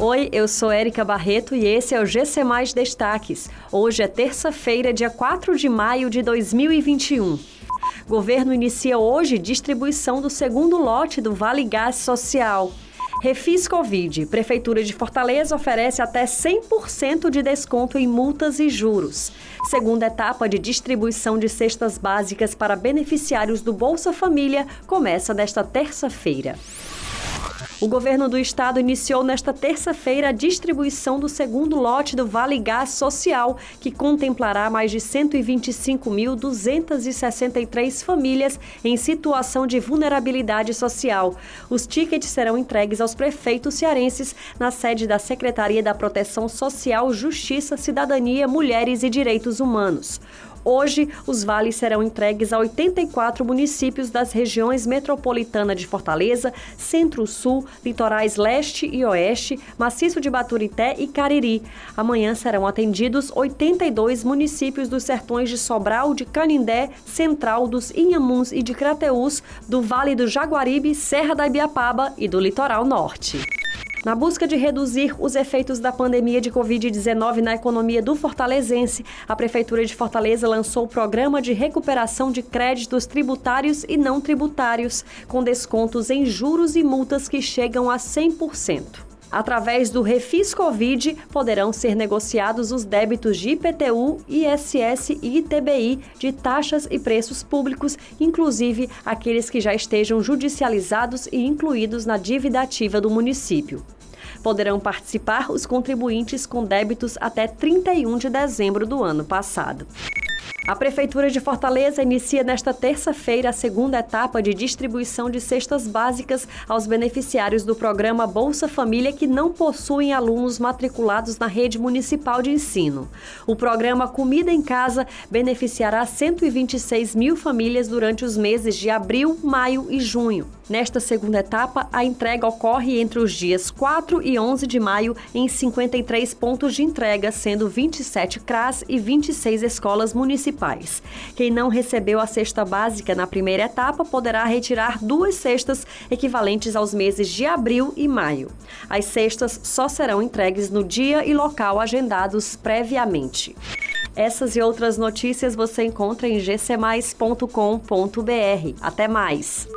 Oi, eu sou Érica Barreto e esse é o GC Mais Destaques. Hoje é terça-feira, dia 4 de maio de 2021. Governo inicia hoje distribuição do segundo lote do Vale Gás Social. Refis Covid. Prefeitura de Fortaleza oferece até 100% de desconto em multas e juros. Segunda etapa de distribuição de cestas básicas para beneficiários do Bolsa Família começa nesta terça-feira. O governo do estado iniciou nesta terça-feira a distribuição do segundo lote do Vale Gás Social, que contemplará mais de 125.263 famílias em situação de vulnerabilidade social. Os tickets serão entregues aos prefeitos cearenses na sede da Secretaria da Proteção Social, Justiça, Cidadania, Mulheres e Direitos Humanos. Hoje, os vales serão entregues a 84 municípios das regiões metropolitana de Fortaleza, Centro-Sul, Litorais Leste e Oeste, Maciço de Baturité e Cariri. Amanhã serão atendidos 82 municípios dos sertões de Sobral, de Canindé, Central, dos Inhamuns e de Crateús, do Vale do Jaguaribe, Serra da Ibiapaba e do Litoral Norte. Na busca de reduzir os efeitos da pandemia de Covid-19 na economia do fortalezense, a Prefeitura de Fortaleza lançou o programa de recuperação de créditos tributários e não tributários, com descontos em juros e multas que chegam a 100%. Através do Refis Covid, poderão ser negociados os débitos de IPTU, ISS e ITBI de taxas e preços públicos, inclusive aqueles que já estejam judicializados e incluídos na dívida ativa do município. Poderão participar os contribuintes com débitos até 31 de dezembro do ano passado. A Prefeitura de Fortaleza inicia nesta terça-feira a segunda etapa de distribuição de cestas básicas aos beneficiários do programa Bolsa Família que não possuem alunos matriculados na rede municipal de ensino. O programa Comida em Casa beneficiará 126 mil famílias durante os meses de abril, maio e junho. Nesta segunda etapa, a entrega ocorre entre os dias 4 e 11 de maio em 53 pontos de entrega, sendo 27 CRAS e 26 escolas municipais. Quem não recebeu a cesta básica na primeira etapa poderá retirar duas cestas equivalentes aos meses de abril e maio. As cestas só serão entregues no dia e local agendados previamente. Essas e outras notícias você encontra em gcmais.com.br. Até mais!